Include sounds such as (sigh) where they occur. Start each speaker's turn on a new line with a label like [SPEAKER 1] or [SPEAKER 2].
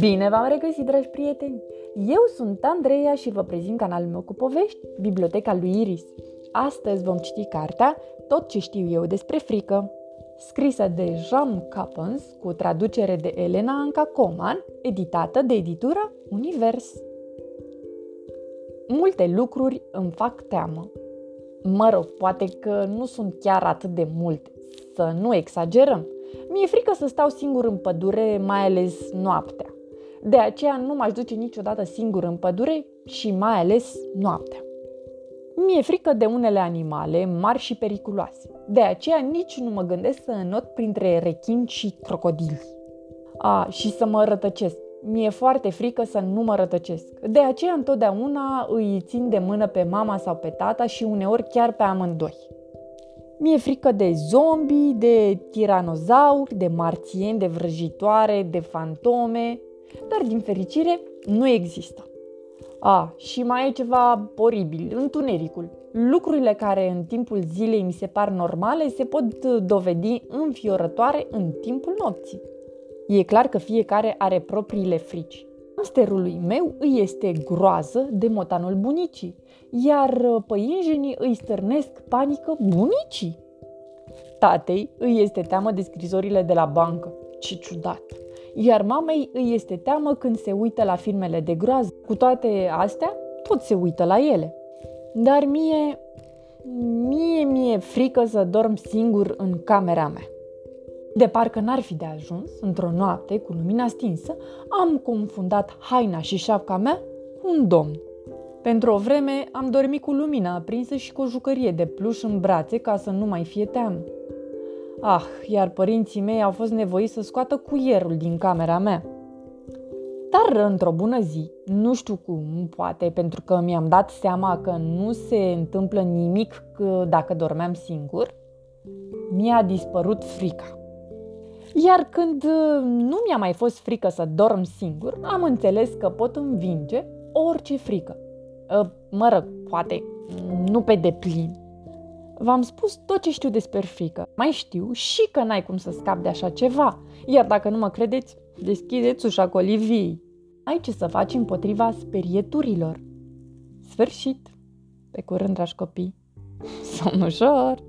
[SPEAKER 1] Bine v-am regăsit, dragi prieteni! Eu sunt Andreea și vă prezint canalul meu cu povești, Biblioteca lui Iris. Astăzi vom citi cartea Tot ce știu eu despre frică, scrisă de Jean Capens cu traducere de Elena Anca Coman, editată de editura Univers. Multe lucruri îmi fac teamă. Mă rog, poate că nu sunt chiar atât de multe, să nu exagerăm. Mi-e frică să stau singur în pădure, mai ales noaptea. De aceea nu m-aș duce niciodată singur în pădure și mai ales noaptea. Mi-e frică de unele animale mari și periculoase. De aceea nici nu mă gândesc să înot printre rechini și crocodili. A, și să mă rătăcesc. Mi-e foarte frică să nu mă rătăcesc. De aceea întotdeauna îi țin de mână pe mama sau pe tata și uneori chiar pe amândoi. Mi-e frică de zombi, de tiranozauri, de marțieni, de vrăjitoare, de fantome, dar din fericire nu există. A, și mai e ceva oribil, întunericul. Lucrurile care în timpul zilei mi se par normale se pot dovedi înfiorătoare în timpul nopții. E clar că fiecare are propriile frici. Hamsterului meu îi este groază de motanul bunicii, iar păinjenii îi stârnesc panică bunicii. Tatei îi este teamă de scrisorile de la bancă. Ce ciudat! iar mamei îi este teamă când se uită la filmele de groază. Cu toate astea, tot se uită la ele. Dar mie, mie mi-e frică să dorm singur în camera mea. De parcă n-ar fi de ajuns, într-o noapte cu lumina stinsă, am confundat haina și șapca mea cu un domn. Pentru o vreme am dormit cu lumina aprinsă și cu o jucărie de pluș în brațe ca să nu mai fie teamă. Ah, iar părinții mei au fost nevoiți să scoată cuierul din camera mea. Dar într-o bună zi, nu știu cum, poate pentru că mi-am dat seama că nu se întâmplă nimic dacă dormeam singur, mi-a dispărut frica. Iar când nu mi-a mai fost frică să dorm singur, am înțeles că pot învinge orice frică. Ă, mă rog, poate nu pe deplin, V-am spus tot ce știu despre frică. Mai știu și că n-ai cum să scapi de așa ceva. Iar dacă nu mă credeți, deschideți ușa cu Oliviei. Ai ce să faci împotriva sperieturilor. Sfârșit! Pe curând, dragi copii! (laughs) Somn ușor!